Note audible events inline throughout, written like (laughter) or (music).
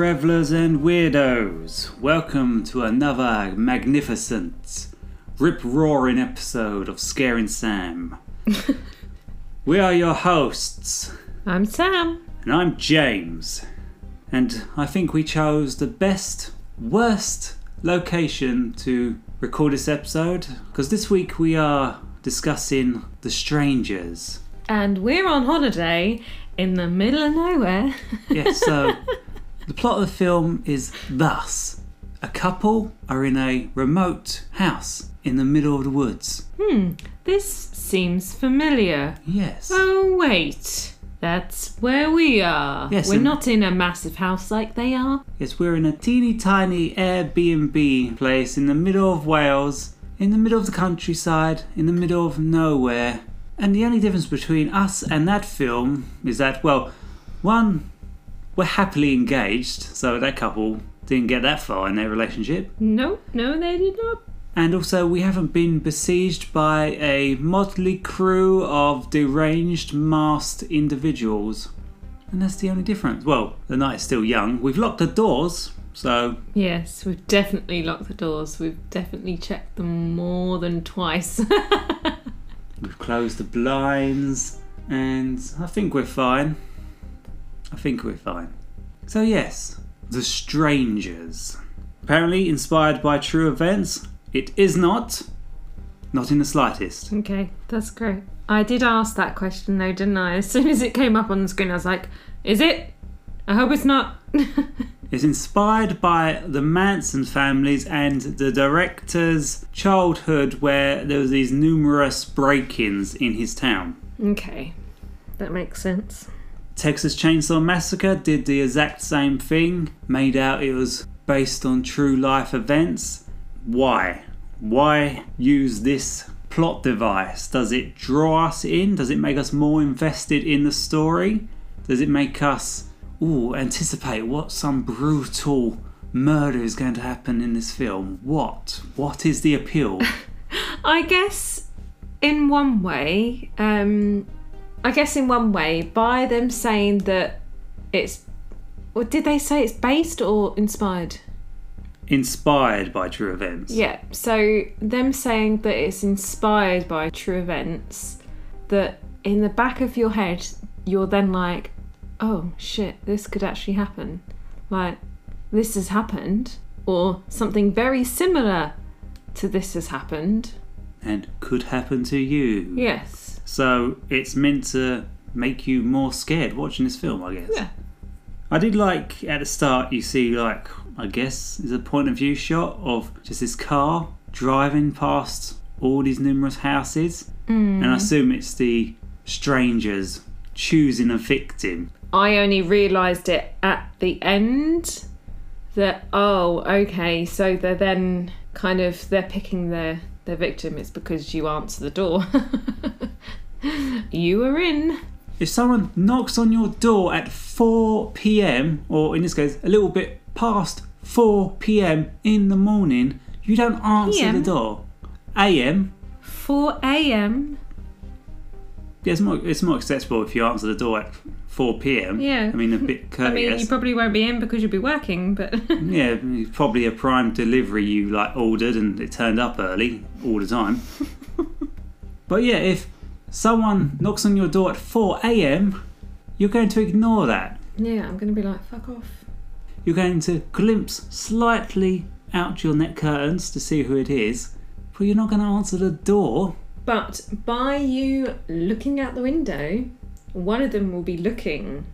Revelers and weirdos! Welcome to another magnificent, rip roaring episode of Scaring Sam. (laughs) we are your hosts, I'm Sam. and I'm James. And I think we chose the best, worst location to record this episode because this week we are discussing The Strangers. And we're on holiday in the middle of nowhere. Yes, so (laughs) the plot of the film is thus a couple are in a remote house in the middle of the woods. hmm, this seems familiar. Yes. Oh, wait. That's where we are. Yes, we're not in a massive house like they are. Yes, we're in a teeny tiny Airbnb place in the middle of Wales, in the middle of the countryside, in the middle of nowhere. And the only difference between us and that film is that, well, one, we're happily engaged, so that couple didn't get that far in their relationship. No, no, they did not. And also, we haven't been besieged by a motley crew of deranged, masked individuals. And that's the only difference. Well, the night is still young. We've locked the doors, so Yes, we've definitely locked the doors. We've definitely checked them more than twice. (laughs) we've closed the blinds, and I think we're fine. I think we're fine. So, yes, The Strangers. Apparently inspired by true events, it is not. Not in the slightest. okay, that's great. I did ask that question though, didn't I? As soon as it came up on the screen, I was like, is it? I hope it's not. (laughs) it's inspired by the Manson families and the director's childhood, where there was these numerous break-ins in his town. okay, that makes sense. Texas Chainsaw Massacre did the exact same thing, made out it was based on true life events. Why? Why use this plot device? Does it draw us in? Does it make us more invested in the story? Does it make us ooh, anticipate what some brutal murder is going to happen in this film? What? What is the appeal? (laughs) I guess in one way, um, I guess in one way, by them saying that it's, or did they say it's based or inspired? Inspired by true events. Yeah, so them saying that it's inspired by true events, that in the back of your head, you're then like, oh shit, this could actually happen. Like, this has happened, or something very similar to this has happened. And could happen to you. Yes. So it's meant to make you more scared watching this film, I guess. Yeah. I did like at the start you see like I guess is a point of view shot of just this car driving past all these numerous houses. And I hmm. assume it's the strangers choosing a victim. I only realised it at the end that oh okay so they're then kind of they're picking their their victim it's because you answer the door (laughs) you are in If someone knocks on your door at 4 p.m., or in this case, a little bit past 4 p.m. in the morning, you don't answer PM? the door. A.m. 4 a.m Yeah, it's more, it's more acceptable if you answer the door at 4 p.m. Yeah. I mean, a bit (laughs) I mean you probably won't be in because you'll be working but (laughs) yeah, probably a prime delivery you like ordered and it turned up early all the time. (laughs) but yeah, if someone knocks on your door at 4 a.m., you're going to ignore that. yeah I'm gonna be like fuck off You're going to glimpse slightly out your net curtains to see who it is, but you're not going to answer the door. but by you looking out the window one of them will be looking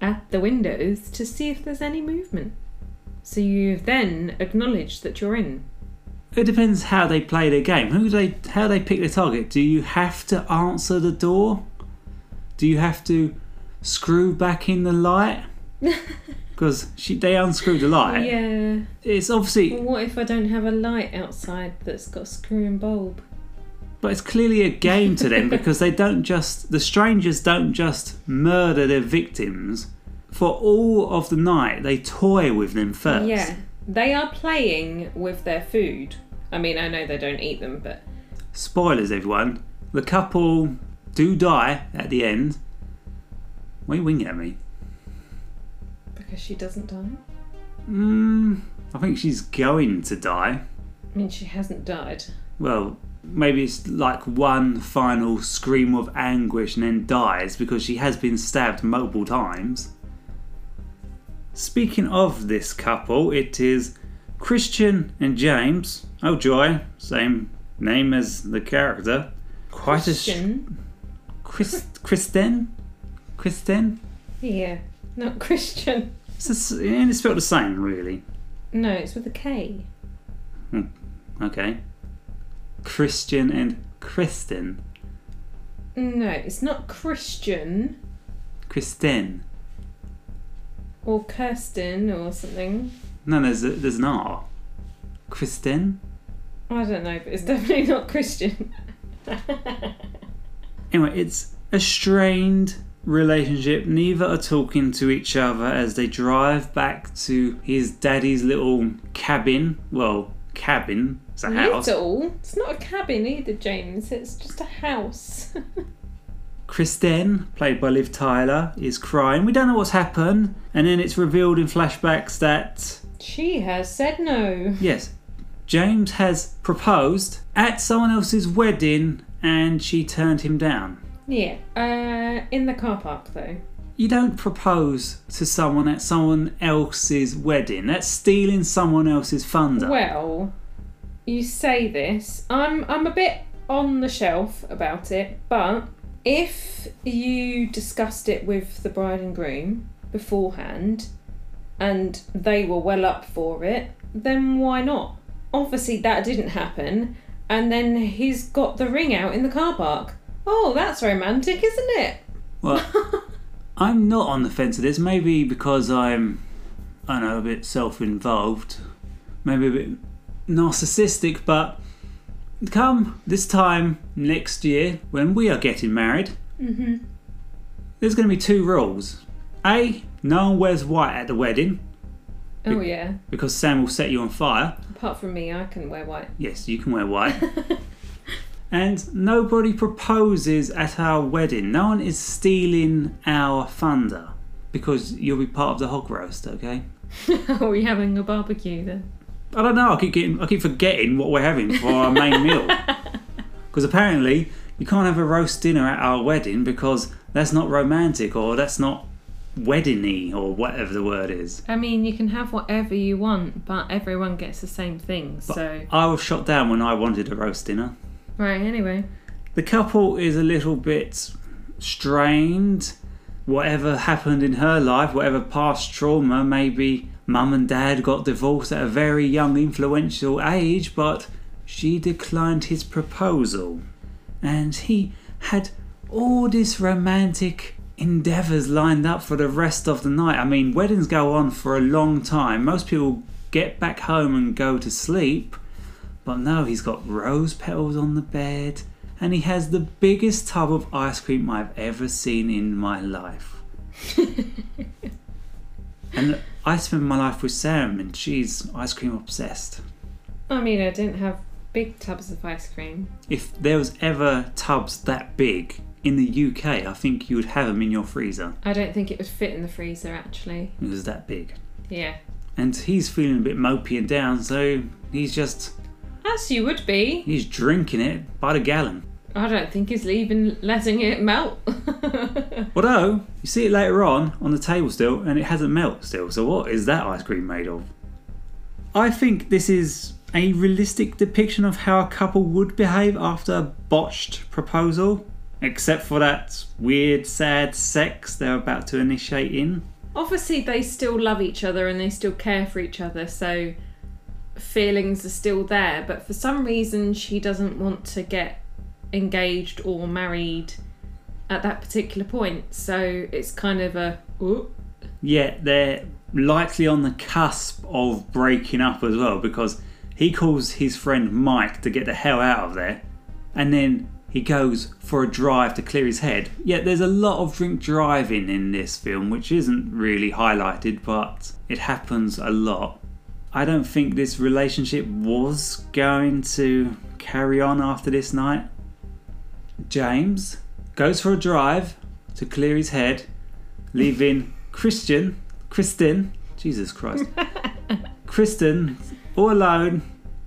at the windows to see if there's any movement so you've then acknowledged that you're in It depends how they play their game. Who they how they pick their target. Do you have to answer the door? Do you have to screw back in the light? (laughs) Because they unscrewed the light. Yeah. It's obviously, Well, what if I don't have a light outside that's got a screw and bulb? But it's clearly a game to them (laughs) because they don't just the strangers don't just murder their victims. For all of the night, they toy with them first. Yeah. They are playing with their food. I mean, I know they don't eat them, but Spoilers, everyone. The couple do die at the end. Why are you winging at me? Because she doesn't die. Mm, I think she's going to die. I mean, she hasn't died. Well, maybe it's like one final scream of anguish and then dies because she has been stabbed multiple times. Speaking of this couple, it is Christian and James. Oh joy, same name as the character. Quite a sh- Christian. Chris Kristen? Kristen? Yeah, not Christian. It's, s- and it's spelled the same, really. No, it's with a K. Hmm, okay. Christian and Kristen. No, it's not Christian Kristen. or Kirsten or something. No, there's a, there's an R. Kristen. I don't know, but it's definitely not Christian. Anyway, it's a strained relationship. Neither are talking to each other as they drive back to his daddy's little cabin. Well, cabin. It's a house. Little. It's not a cabin either, James. It's just a house. (laughs) Kristen, played by Liv Tyler, is crying. We don't know what's happened. And then it's revealed in flashbacks that, she has said no. yes, James has proposed at someone else's wedding and she turned him down. Yeah. Uh, in the car park though. You don't propose to someone at someone else's wedding. That's stealing someone else's thunder. Well, you say this. I'm I'm a bit on the shelf about it, but if you discussed it with the bride and groom beforehand and they were well up for it, then why not? Obviously that didn't happen and then he's got the ring out in the car park. Oh, that's romantic, isn't it? Well, (laughs) I'm not on the fence of this. Maybe because I'm, I don't know, a bit self-involved, maybe a bit narcissistic. But come this time next year, when we are getting married, Mm-hmm. there's going to be two rules. A, no one wears white at the wedding Oh yeah. because Sam will set you on fire. Apart from me, I can wear white. Yes, you can wear white. (laughs) and nobody proposes at our wedding. No one is stealing our thunder because you'll be part of the hog roast, okay? (laughs) Are we having a barbecue then? I don't know. I keep getting, I keep forgetting what we're having for our main meal. (laughs) Because apparently you can't have a roast dinner at our wedding because that's not romantic or that's not weddingy or whatever the word is. I mean, you can have whatever you want, but everyone gets the same thing. So, I was shot down when I wanted a roast dinner. right. Anyway, The couple is a little bit strained. Whatever happened in her life, whatever past trauma, maybe mum and dad got divorced at a very young, influential age, but she declined his proposal. And he had all this romantic endeavours lined up for the rest of the night. I mean, weddings go on for a long time. Most people get back home and go to sleep. But no, he's got rose petals on the bed, and he has the biggest tub of ice cream I've ever seen in my life. (laughs) and I spend my life with Sam, and she's ice cream obsessed. I mean, I didn't have big tubs of ice cream. If there was ever tubs that big in the UK, I think you would have them in your freezer. I don't think it would fit in the freezer actually. It was that big. Yeah. And he's feeling a bit mopey and down, so he's just As you would be. he's drinking it by the gallon. I don't think he's leaving, letting it melt. (laughs) Although you see it later on on the table still, and it hasn't melted still. So what is that ice cream made of? I think this is a realistic depiction of how a couple would behave after a botched proposal, except for that weird, sad sex they're about to initiate in. Obviously, they still love each other and they still care for each other, so feelings are still there. But for some reason, she doesn't want to get engaged or married at that particular point. So it's kind of a. "Ooh." Yet they're likely on the cusp of breaking up as well because he calls his friend Mike to get the hell out of there and then he goes for a drive to clear his head. Yet there's a lot of drink driving in this film which isn't really highlighted but it happens a lot. I don't think this relationship was going to carry on after this night. James goes for a drive to clear his head, leaving Christian, Kristen, Jesus Christ, (laughs) Kristen, all alone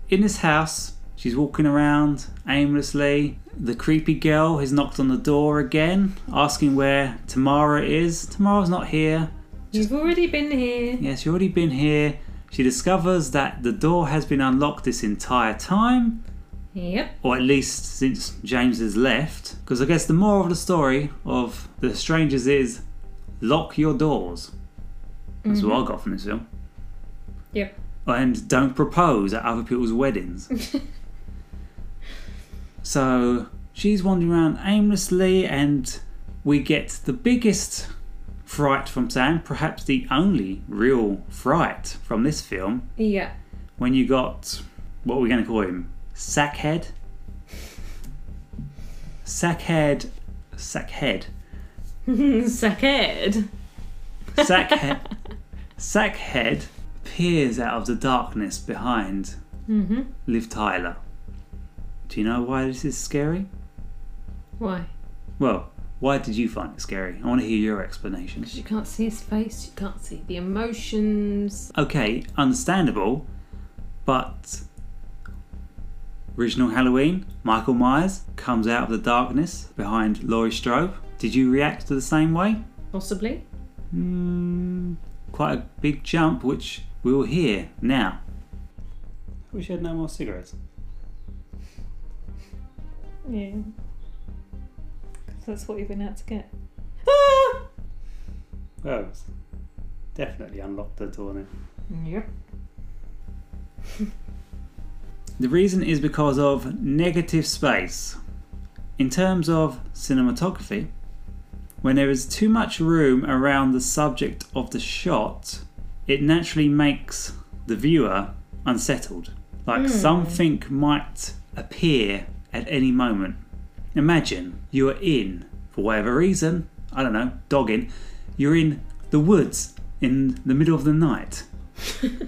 in his house. She's walking around aimlessly. The creepy girl has knocked on the door again, asking where Tamara is. Tamara's not here. You've already been here. Yes, you've already been here. She discovers that the door has been unlocked this entire time, Yep. or at least since James has left. Because I guess the moral of the story of the strangers is lock your doors. That's what I mm-hmm. got from this film. Yep. And don't propose at other people's weddings. (laughs) so she's wandering around aimlessly, and we get the biggest fright from Sam, perhaps the only real fright from this film, Yeah. when you got what are we going to call him? Sackhead? Sackhead. Sackhead. Sackhead. Sackhead. (laughs) Sackhead peers out of the darkness behind Mm-hmm. Liv Tyler. Do you know why this is scary? Why? Well, why did you find it scary? I want to hear your explanation. Because you can't see his face, you can't see the emotions. Okay, understandable, but original Halloween, Michael Myers comes out of the darkness behind Laurie Strode. Did you react to the same way? Possibly. Hmm, quite a big jump, which we will hear now. I wish I had no more cigarettes. Yeah. Because that's what you've been out to get. Well, it's definitely unlocked the door now. Yep. (laughs) The reason is because of negative space. In terms of cinematography, when there is too much room around the subject of the shot, it naturally makes the viewer unsettled. Like Hmm. something might appear at any moment. Imagine you are in, for whatever reason, I don't know, dogging, you're in the woods in the middle of the night (laughs)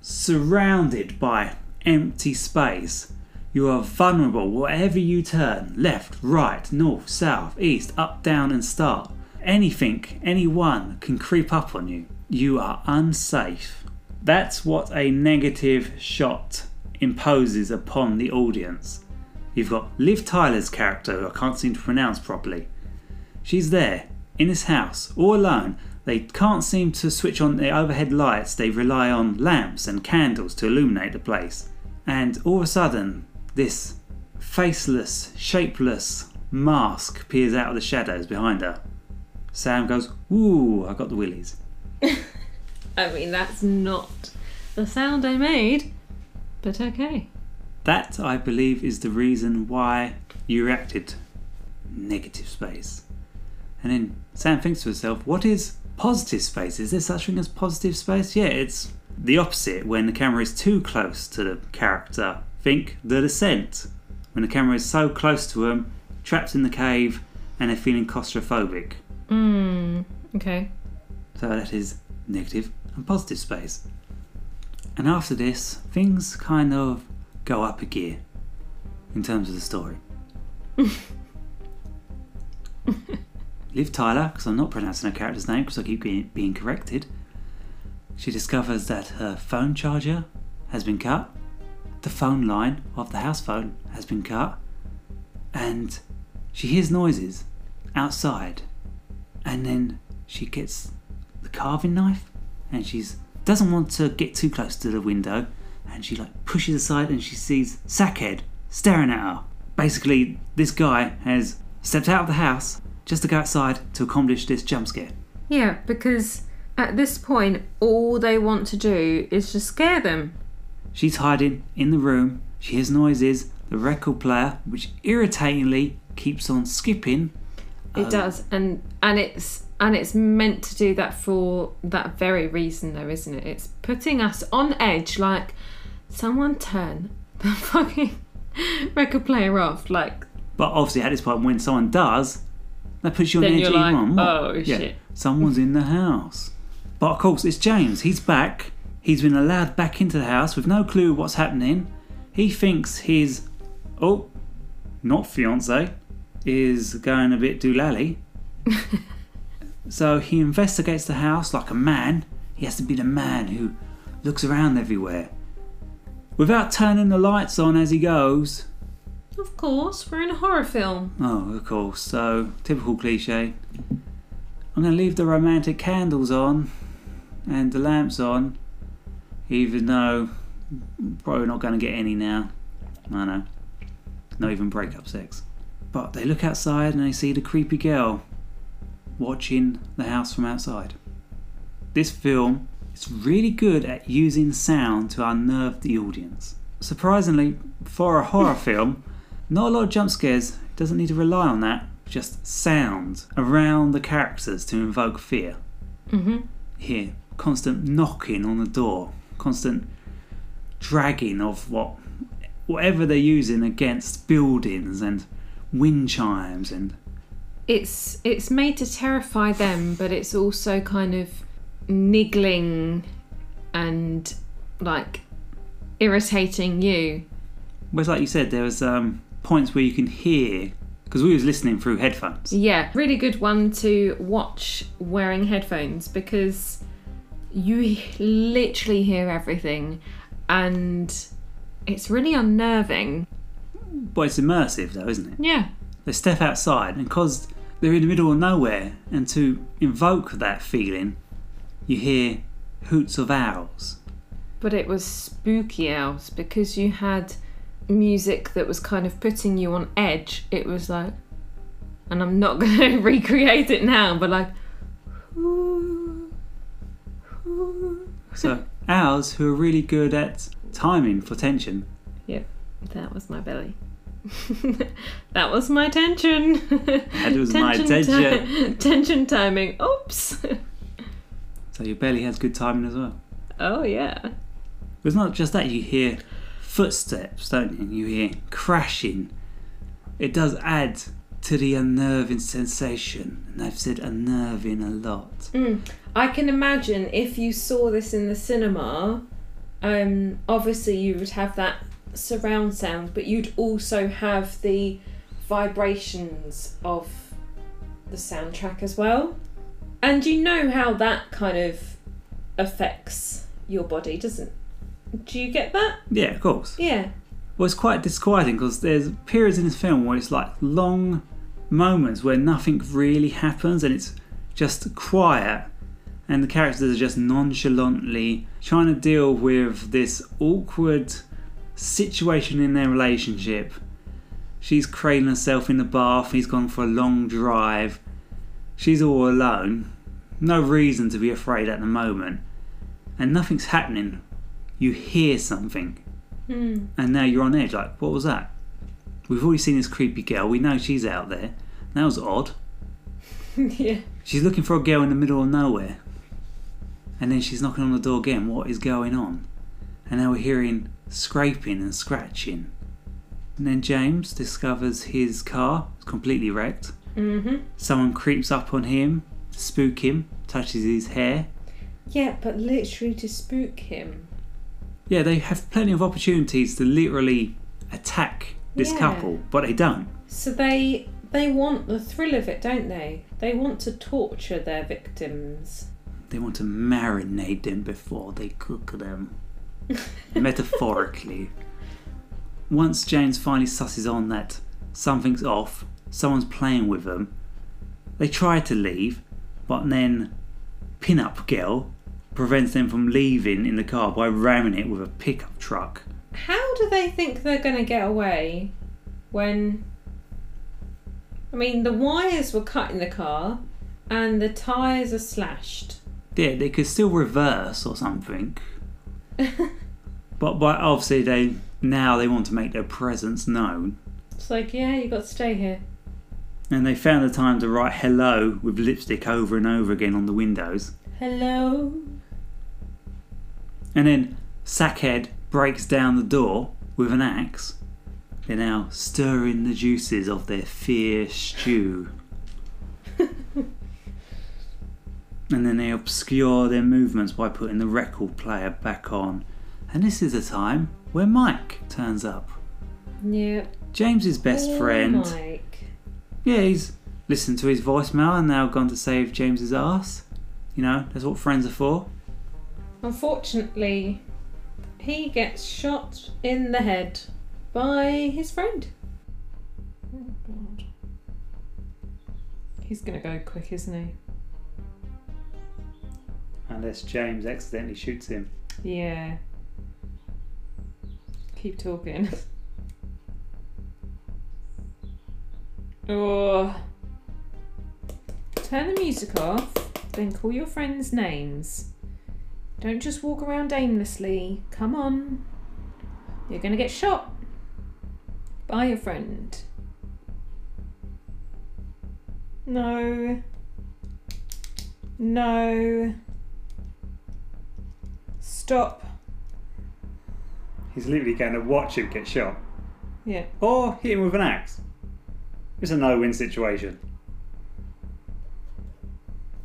surrounded by empty space. You are vulnerable wherever you turn left, right, north, south, east, up, down, and start. Anything, anyone can creep up on you. You are unsafe. That's what a negative shot imposes upon the audience. You've got Liv Tyler's character, who I can't seem to pronounce properly. She's there, in this house, all alone. They can't seem to switch on the overhead lights, they rely on lamps and candles to illuminate the place. And all of a sudden, this faceless, shapeless mask peers out of the shadows behind her. Sam goes, Ooh, I got the willies. (laughs) I mean, that's not the sound I made, but okay. That, I believe, is the reason why you reacted. Negative space. And then Sam thinks to herself, what is positive space? Is there such thing as positive space? Yeah, it's the opposite when the camera is too close to the character. Think The Descent. When the camera is so close to them, trapped in the cave, and they're feeling claustrophobic. Mm, okay. So that is negative and positive space. And after this, things kind of go up a gear in terms of the story. (laughs) Liv Tyler, because I'm not pronouncing her character's name because I keep being, being corrected, she discovers that her phone charger has been cut, the phone line of the house phone has been cut, and she hears noises outside. And then she gets the carving knife and she doesn't want to get too close to the window and she like pushes aside and she sees Sackhead staring at her. Basically, this guy has stepped out of the house just to go outside to accomplish this jump scare. Yeah, because at this point, all they want to do is just scare them. She's hiding in the room. She hears noises. The record player, which irritatingly keeps on skipping. It Um, does, and and it's and it's meant to do that for that very reason, though, isn't it? It's putting us on edge. Like, someone turn (laughs) the fucking record player off. Like, But obviously, at this point, when someone does, that puts you on edge you're even like, more. "Oh, yeah, shit." Someone's in the house. But of course, it's James. He's back. He's been allowed back into the house with no clue what's happening. He thinks his, oh, not fiance, is going a bit doolally. (laughs) So he investigates the house like a man. He has to be the man who looks around everywhere. Without turning the lights on as he goes. Of course, we're in a horror film. Oh, of course. So, typical cliche. I'm going to leave the romantic candles on and the lamps on, even though probably not going to get any now. I know. Not even breakup sex. But they look outside and they see the creepy girl watching the house from outside. This film is really good at using sound to unnerve the audience. Surprisingly, for a horror (laughs) film, not a lot of jump scares. It doesn't need to rely on that. Just sound around the characters to invoke fear. Mm-hmm. Here, constant knocking on the door, constant dragging of what whatever they're using against buildings and wind chimes and It's it's made to terrify them, but it's also kind of niggling and like irritating you. it's like you said, there was um, points where you can hear because we was listening through headphones. Yeah, really good one to watch wearing headphones because you literally hear everything and it's really unnerving. But it's immersive though, isn't it? Yeah. They step outside, and because they're in the middle of nowhere, and to invoke that feeling, you hear hoots of owls. But it was spooky owls because you had music that was kind of putting you on edge. It was like, and I'm not (laughs) going to recreate it now, but like, So, owls who are really good at timing for tension. Yep, that was my belly. (laughs) that was my tension. That was my ti- tension. (laughs) tension timing. Oops. So, your belly has good timing as well. Oh yeah. But it's not just that, you hear footsteps, don't you? You hear crashing. It does add to the unnerving sensation, and I've said unnerving a lot. Mm. I can imagine if you saw this in the cinema, um, obviously you would have that surround sound, but you'd also have the vibrations of the soundtrack as well. And you know how that kind of affects your body, doesn't Do you get that? Yeah, of course. Yeah. Well, it's quite disquieting because there's periods in this film where it's like long moments where nothing really happens and it's just quiet, and the characters are just nonchalantly trying to deal with this awkward situation in their relationship. She's cradling herself in the bath, he's gone for a long drive. She's all alone, no reason to be afraid at the moment, and nothing's happening. You hear something Hmm. and now you're on edge. Like, what was that? We've already seen this creepy girl. We know she's out there. That was odd. (laughs) yeah. She's looking for a girl in the middle of nowhere. And then she's knocking on the door again. What is going on? And now we're hearing scraping and scratching. And then James discovers his car is completely wrecked. Mm-hmm. Someone creeps up on him, to spook him, touches his hair. Yeah, but literally to spook him. Yeah, they have plenty of opportunities to literally attack this Yeah. couple, but they don't. So they they want the thrill of it, don't they? They want to torture their victims. They want to marinate them before they cook them. (laughs) Metaphorically. Once James finally susses on that something's off, someone's playing with them, they try to leave, but then Pin Up Girl prevents them from leaving in the car by ramming it with a pickup truck. How do they think they're going to get away when. I mean, the wires were cut in the car and the tyres are slashed. Yeah, they could still reverse or something. (laughs) but but obviously they now they want to make their presence known. It's like, yeah, you got to stay here. And they found the time to write hello with lipstick over and over again on the windows. Hello. And then Sackhead breaks down the door with an axe. They're now stirring the juices of their fear stew. (laughs) and then they obscure their movements by putting the record player back on. And this is the time where Mike turns up. Yeah. James's best Poor friend. Mike. Yeah, he's listened to his voicemail and now gone to save James's ass. You know, that's what friends are for. Unfortunately, he gets shot in the head by his friend. Oh god. He's gonna go quick, isn't he? Unless James accidentally shoots him. Yeah. Keep talking. oh. Turn the music off, then call your friends names. Don't just walk around aimlessly. Come on. You're gonna get shot by your friend. No. No. Stop. He's literally going to watch him get shot. Yeah. Or hit him with an axe. It's a no win situation.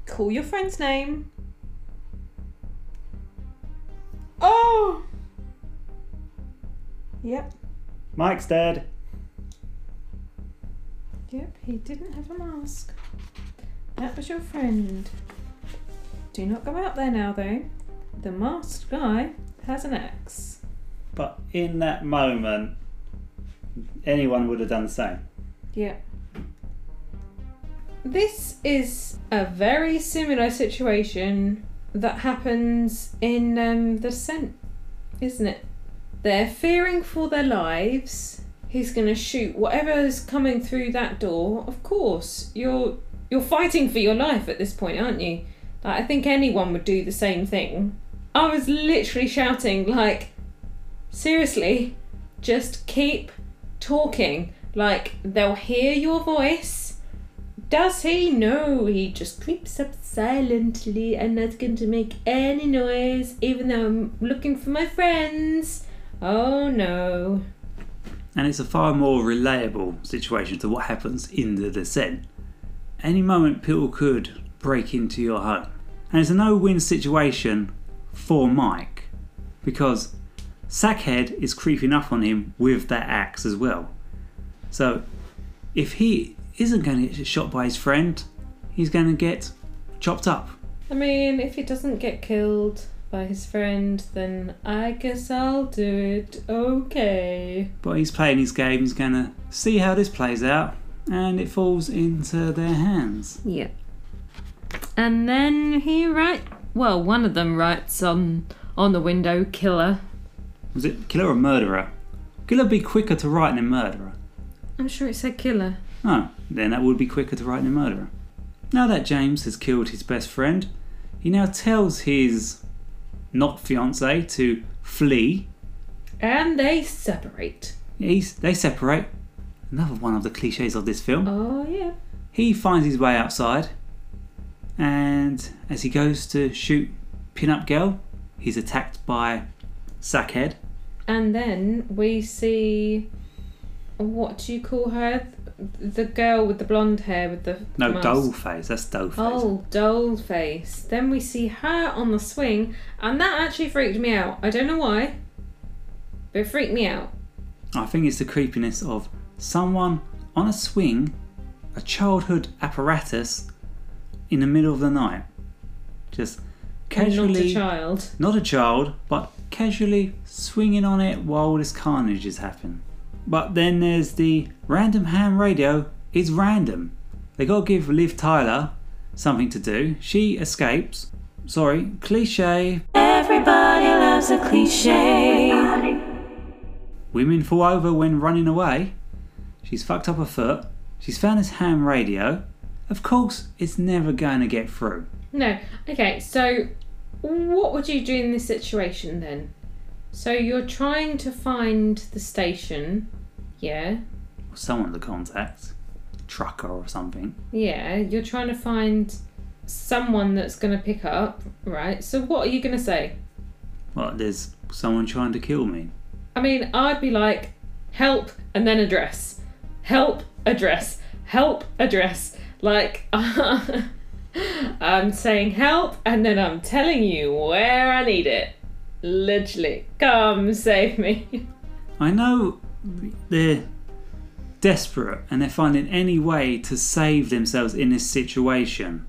Call your friend's name. Oh! Yep, Mike's dead. yep, he didn't have a mask. That was your friend. Do not go out there now, though. The masked guy has an axe. But in that moment, anyone would have done the same. Yep. This is a very similar situation that happens in um, The Descent, isn't it? They're fearing for their lives. He's gonna shoot whatever's coming through that door. Of course, you're you're fighting for your life at this point, aren't you? Like I think anyone would do the same thing. I was literally shouting like, seriously, just keep talking. Like they'll hear your voice. Does he? No, he just creeps up silently and not going to make any noise, even though I'm looking for my friends. Oh no. And it's a far more relatable situation to what happens in the descent. Any moment, people could break into your home. And it's a no win situation for Mike because Sackhead is creeping up on him with that axe as well. So if he isn't going to get shot by his friend, he's going to get chopped up. I mean, if he doesn't get killed by his friend, then I guess I'll do it. Okay. But he's playing his game, he's going to see how this plays out, and it falls into their hands. Yeah. And then he writes, Well, one of them writes on on the window, "Killer." Was it killer or murderer? Killer would be quicker to write than murderer. I'm sure it said "killer." Oh, then that would be quicker to write the murderer. Now that James has killed his best friend, he now tells his not fiance to flee. And they separate. He's, they separate. Another one of the cliches of this film. Oh yeah. He finds his way outside, and as he goes to shoot Pin-Up Girl, he's attacked by Sackhead. And then we see. What do you call her? The girl with the blonde hair with the No, mask. Dollface. That's Dollface. Oh, doll face. Then we see her on the swing, and that actually freaked me out. I don't know why, but it freaked me out. I think it's the creepiness of someone on a swing, a childhood apparatus, in the middle of the night. Just casually. Not a child. not a child, but casually swinging on it while this carnage is happening. But then there's the random ham radio. It's random. They gotta give Liv Tyler something to do. She escapes. Sorry, cliche. Everybody loves a cliche. Women fall over when running away. She's fucked up her foot. She's found this ham radio. Of course, it's never going to get through. No. Okay, so what would you do in this situation then? So you're trying to find the station. Yeah. Someone to contact, trucker or something. Yeah, you're trying to find someone that's going to pick up, right? So what are you going to say? Well, there's someone trying to kill me. I mean, I'd be like, help and then address. Help, address. Help, address. Like, (laughs) I'm saying help and then I'm telling you where I need it. Literally, come save me. (laughs) I know they're desperate and they're finding any way to save themselves in this situation.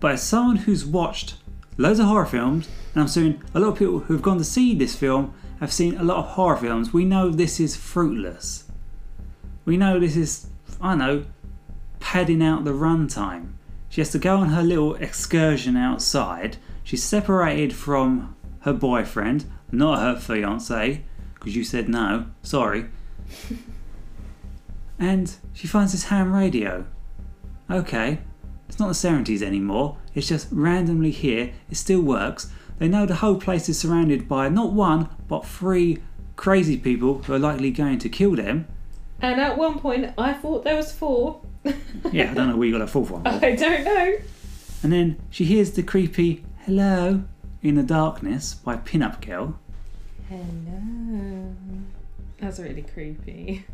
But as someone who's watched loads of horror films, and I'm assuming a lot of people who've gone to see this film have seen a lot of horror films, we know this is fruitless. We know this is, I know, padding out the runtime. She has to go on her little excursion outside. She's separated from her boyfriend, not her fiance, because you said no. Sorry. (laughs) and she finds this ham radio. Okay, it's not the 70s anymore, it's just randomly here, it still works. They know the whole place is surrounded by not one, but three crazy people who are likely going to kill them. And at one point, I thought there was four. (laughs) Yeah, I don't know where you got a fourth one. (laughs) I don't know. And then she hears the creepy hello in the darkness by Pinup Girl. Hello. That's really creepy.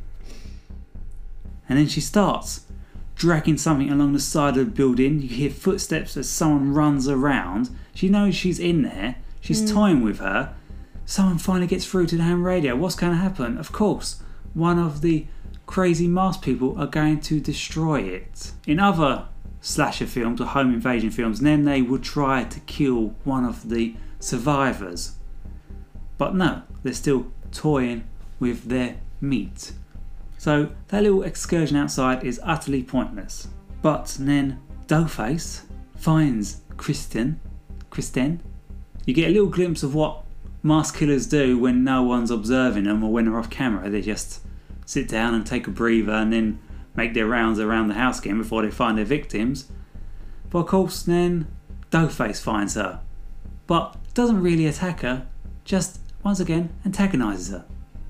And then she starts dragging something along the side of the building. You hear footsteps as someone runs around. She knows she's in there. She's hmm. toying with her. Someone finally gets through to the ham radio. What's going to happen? Of course, one of the crazy masked people are going to destroy it. In other slasher films or home invasion films, and then they would try to kill one of the survivors. But no, they're still toying with their meat. So that little excursion outside is utterly pointless. But then Dollface finds Kristen. Kristen. You get a little glimpse of what mask killers do when no one's observing them or when they're off camera. They just sit down and take a breather and then make their rounds around the house again before they find their victims. But of course, then Dollface finds her, but doesn't really attack her, just once again antagonises her.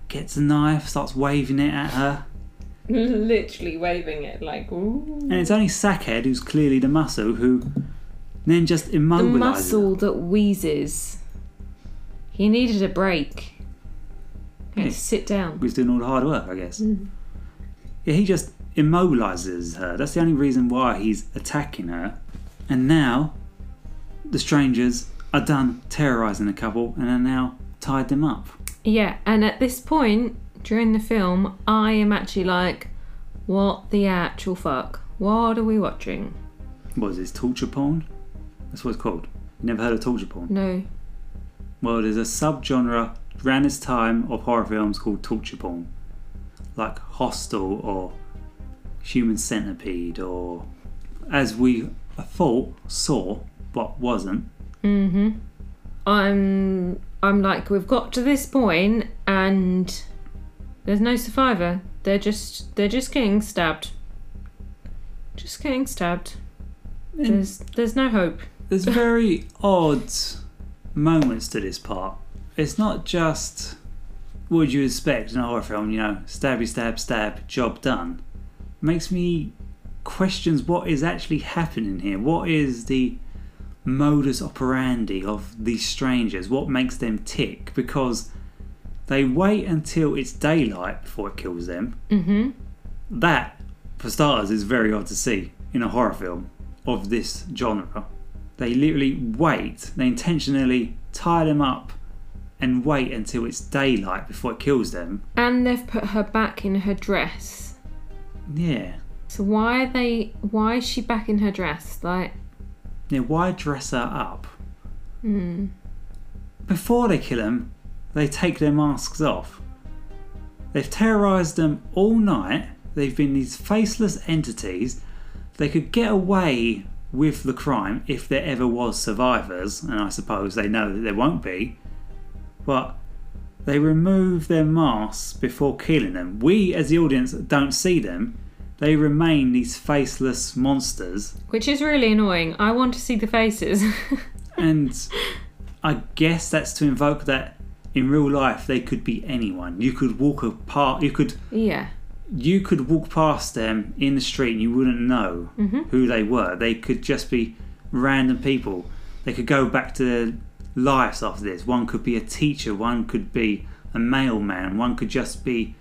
Gets a knife, starts waving it at her, (laughs) Literally waving it like, ooh. and it's only Sackhead, who's clearly the muscle, who then just The immobilises her. muscle that wheezes. He needed a break. He had to sit down. Who's doing all the hard work, I guess. Mm. Yeah, he just immobilizes her. That's the only reason why he's attacking her. And now, the strangers are done terrorizing the couple and are now tied them up. Yeah, and at this point during the film, I am actually like, what the actual fuck? What are we watching? What is this, torture porn? That's what it's called. You never heard of torture porn? No. Well, there's a subgenre around this time of horror films called torture porn. Like Hostel or Human Centipede or, as we thought, Saw, but wasn't. Mm-hmm. I'm I'm like, we've got to this point and there's no survivor. They're just they're just getting stabbed. Just getting stabbed. There's there's no hope. There's (laughs) very odd moments to this part. It's not just what would you expect in a horror film, you know, stabby stab stab, job done. Makes me questions what is actually happening here. What is the modus operandi of these strangers? What makes them tick? Because they wait until it's daylight before it kills them. Mm-hmm. That, for starters, is very odd to see in a horror film of this genre. They literally wait, they intentionally tie them up and wait until it's daylight before it kills them. And they've put her back in her dress. Yeah. So why are they why is she back in her dress? Like Yeah, why dress her up? hmm. Before they kill them, they take their masks off. They've terrorised them all night. They've been these faceless entities. They could get away with the crime if there ever was survivors, and I suppose they know that there won't be. But they remove their masks before killing them. We, as the audience, don't see them. They remain these faceless monsters Which is really annoying. I want to see the faces. (laughs) and I guess that's to invoke that in real life they could be anyone. You could walk apart. You could yeah. you could walk past them in the street and you wouldn't know Mhm. who they were. They could just be random people. They could go back to lives after this. One could be a teacher. One could be a mailman. One could just be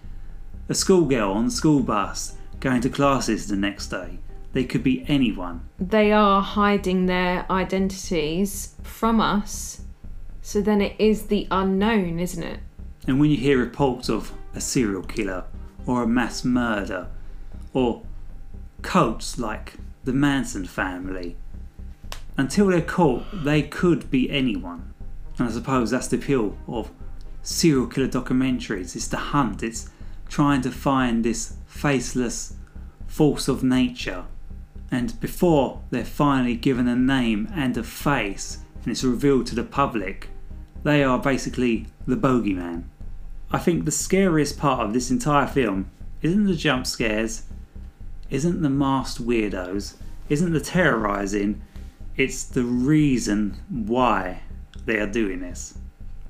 a schoolgirl on the school bus going to classes the next day. They could be anyone. They are hiding their identities from us. So then it is the unknown, isn't it? And when you hear reports of a serial killer or a mass murder or cults like the Manson family. Until they're caught, they could be anyone. And I suppose that's the appeal of serial killer documentaries. It's the hunt, it's trying to find this faceless force of nature. And before they're finally given a name and a face and it's revealed to the public, they are basically the bogeyman. I think the scariest part of this entire film isn't the jump scares, isn't the masked weirdos, isn't the terrorizing, it's the reason why they are doing this.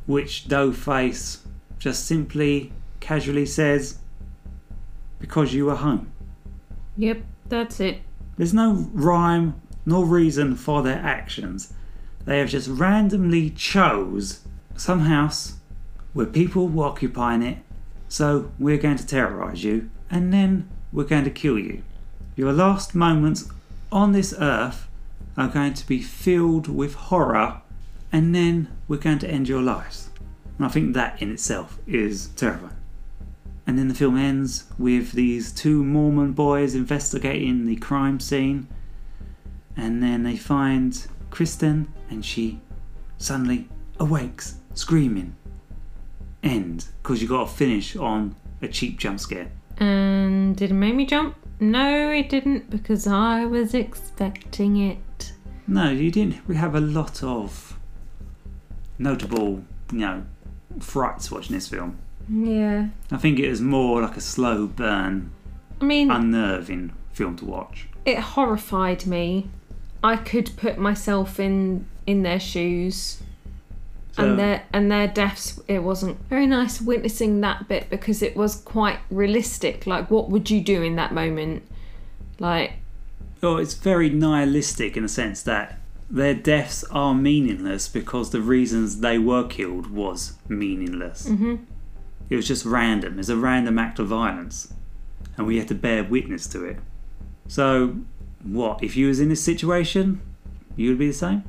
Which Dollface just simply casually says, because you were home. Yep, that's it. There's no rhyme nor reason for their actions. They have just randomly chose some house where people were occupying it, so we're going to terrorize you and then we're going to kill you. Your last moments on this earth are going to be filled with horror and then we're going to end your lives. And I think that in itself is terrifying. And then the film ends with these two Mormon boys investigating the crime scene. And then they find Kristen, and she suddenly awakes, screaming. End. Because you got to finish on a cheap jump scare. And did it make me jump? No, it didn't because I was expecting it. No, you didn't. We have a lot of notable, you know, frights watching this film. Yeah. I think it is more like a slow burn, I mean, unnerving film to watch. it horrified me. I could put myself in in their shoes. So- and their and their deaths it wasn't very nice witnessing that bit because it was quite realistic like what would you do in that moment like Well, it's very nihilistic in the sense that their deaths are meaningless because the reasons they were killed was meaningless. mm-hmm. It was just random. It's a random act of violence, and we had to bear witness to it. So, what if you was in this situation? You would be the same.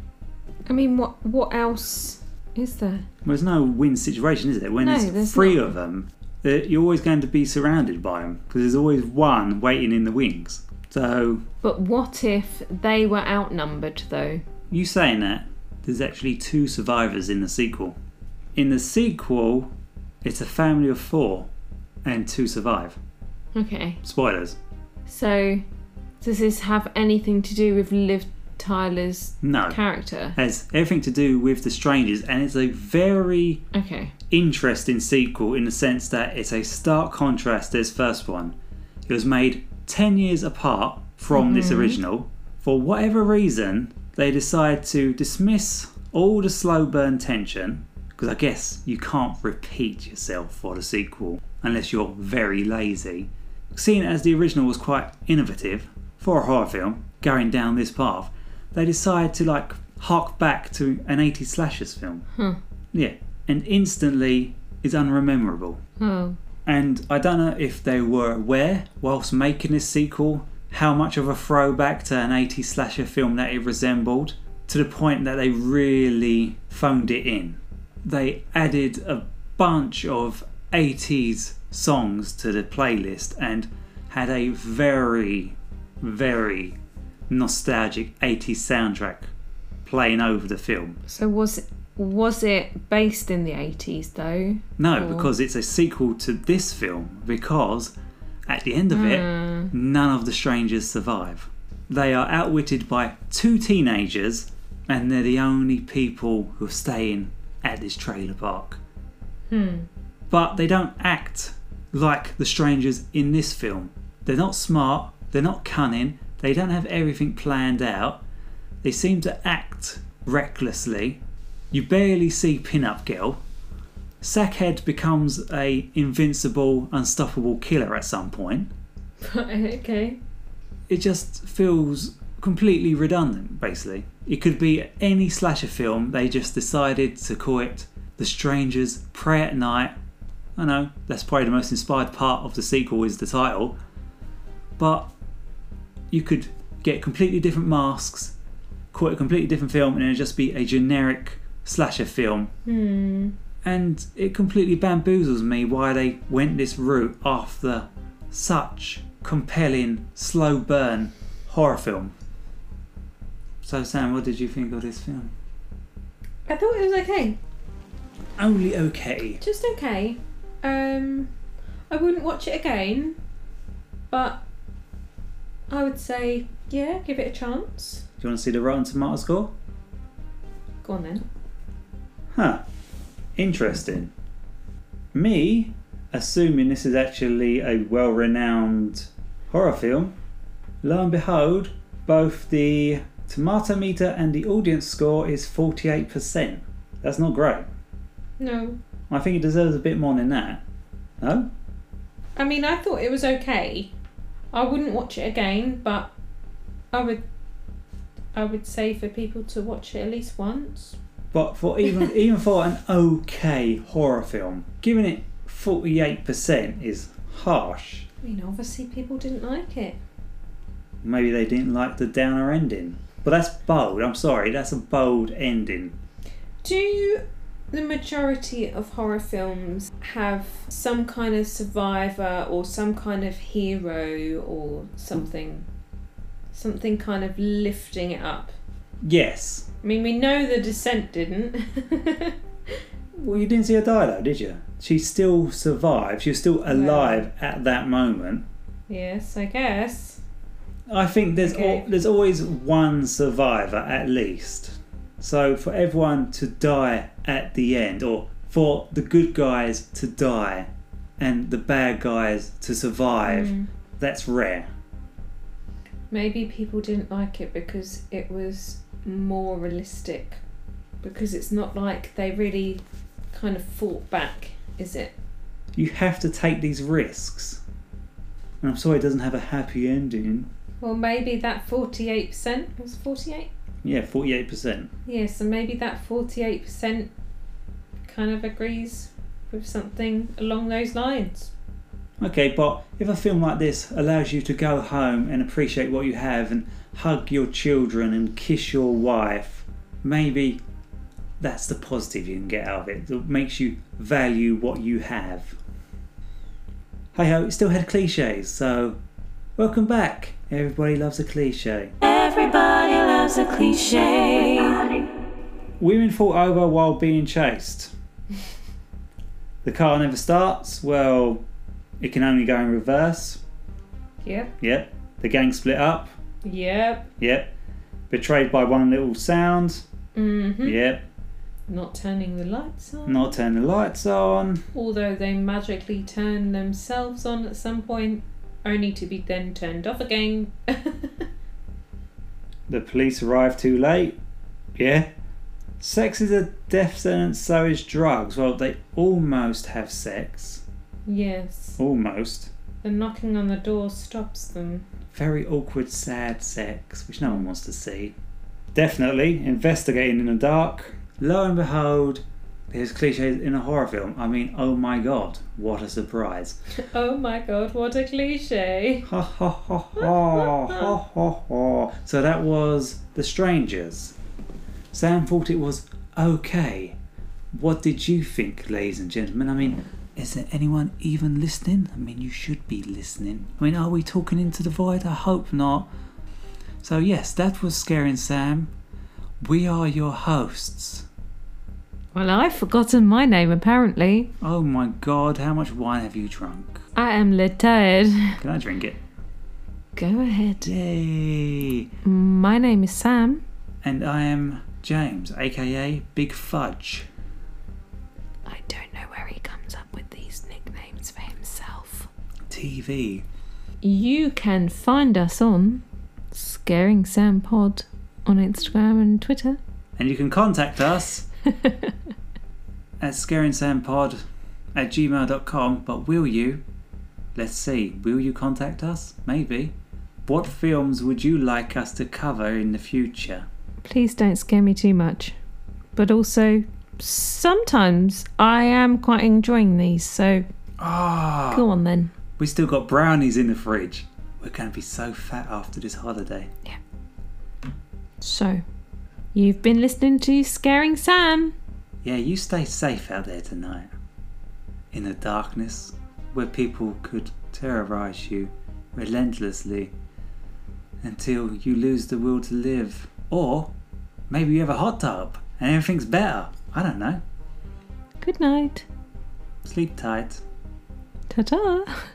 i mean what what else is there Well, there's no win situation, is there? When No, there's, three not. of them, you're always going to be surrounded by them because there's always one waiting in the wings. So, but what if they were outnumbered though you saying that, there's actually two survivors in the sequel. In the sequel, it's a family of four, and two survive. okay Spoilers. so does this have anything to do with liv tyler's character? No. character has everything to do with the strangers, and it's a very okay interesting sequel in the sense that it's a stark contrast to this first one. It was made 10 years apart from this mm-hmm. original. For whatever reason, they decide to dismiss all the slow burn tension, because I guess you can't repeat yourself for the sequel unless you're very lazy. Seeing as the original was quite innovative for a horror film, going down this path, they decide to like hark back to an 80s slashers film. Huh. Yeah, and instantly is unrememberable. oh And I don't know if they were aware, whilst making this sequel, how much of a throwback to an 80s slasher film that it resembled, to the point that they really phoned it in. They added a bunch of 80s songs to the playlist and had a very, very nostalgic 80s soundtrack playing over the film. so was was it based in the 80s though No, Or- because it's a sequel to this film. Because at the end of it, Hmm. none of the strangers survive. They are outwitted by two teenagers, and they're the only people who are staying at this trailer park. hmm But they don't act like the strangers in this film. They're not smart, they're not cunning, they don't have everything planned out. They seem to act recklessly. You barely see Pin-Up Girl. Sackhead becomes a invincible, unstoppable killer at some point. okay It just feels completely redundant, basically. It could be any slasher film, they just decided to call it The Strangers Prey at Night. I know, that's probably the most inspired part of the sequel is the title. But you could get completely different masks, call it a completely different film, and it'd just be a generic slasher film. hmm And it completely bamboozles me why they went this route after such compelling, slow burn horror film. So, Sam, what did you think of this film? I thought it was okay. Only okay. Just okay. Um, I wouldn't watch it again, but I would say, yeah, give it a chance. Do you want to see the Rotten Tomato score? Go on then. Huh. Interesting. Me, assuming this is actually a well renowned horror film, lo and behold, both the tomato meter and the audience score is 48%. That's not great. No. I think it deserves a bit more than that. No? I mean, I thought it was okay. I wouldn't watch it again, but I would. I would say for people to watch it at least once. But for even (laughs) even for an okay horror film, giving it 48% is harsh. I mean, obviously people didn't like it. Maybe they didn't like the downer ending. But that's bold. I'm sorry, that's a bold ending. Do the majority of horror films have some kind of survivor or some kind of hero or something? Something kind of lifting it up. Yes. I mean, we know the descent didn't. (laughs) Well, you didn't see her die though, did you? She still survived. She was still alive at that moment. yes, I guess. I think there's Okay. al- there's always one survivor at least. So for everyone to die at the end, or for the good guys to die and the bad guys to survive, Mm. that's rare. Maybe people didn't like it because it was more realistic. Because it's not like they really kind of fought back, is it? You have to take these risks. And I'm sorry it doesn't have a happy ending. Well, maybe that 48% was 48? Yeah, 48%. Yeah, so maybe that 48% kind of agrees with something along those lines. Okay, but if a film like this allows you to go home and appreciate what you have and hug your children and kiss your wife, maybe that's the positive you can get out of it. that makes you value what you have. Hey ho, it still had cliches, so welcome back. Everybody loves a cliche. Everybody loves a cliche. Women fall over while being chased. The car never starts. Well, it can only go in reverse. Yep. Yep. The gang split up. Yep. Yep. Betrayed by one little sound. Mm-hmm. Yep. Not turning the lights on. Not turn the lights on. Although they magically turn themselves on at some point, only to be then turned off again. (laughs) The police arrive too late. Yeah. Sex is a death sentence, so is drugs. Well, they almost have sex. yes. Almost. The knocking on the door stops them. Very awkward, sad sex, which no one wants to see. Definitely investigating in the dark. Lo and behold, there's cliches in a horror film. I mean, oh my god, what a surprise. (laughs) Oh my god, what a cliche. Ha ha ha ha ha ha ha. So that was The Strangers. Sam thought it was okay. What did you think, ladies and gentlemen? I mean, is there anyone even listening? I mean, you should be listening. I mean, are we talking into the void? I hope not. So, yes, that was Scaring Sam. We are your hosts. Well, I've forgotten my name apparently. Oh my god, how much wine have you drunk? I am retired. Can I drink it? Go ahead. Yay! My name is Sam. And I am James, aka Big Fudge. I don't know where he comes up with these nicknames for himself. TV. You can find us on Scaring Sam Pod on Instagram and Twitter. And you can contact us (laughs) at scaringsampod at gmail.com. But will you? Let's see. Will you contact us? Maybe. What films would you like us to cover in the future? Please don't scare me too much. But also, sometimes I am quite enjoying these, so Ah, go on then. We still got brownies in the fridge. We're going to be so fat after this holiday. Yeah. So, you've been listening to Scaring Sam. yeah, you stay safe out there tonight. In the darkness, where people could terrorize you relentlessly until you lose the will to live. Or maybe you have a hot tub and everything's better. I don't know. Good night. Sleep tight. Ta ta. (laughs)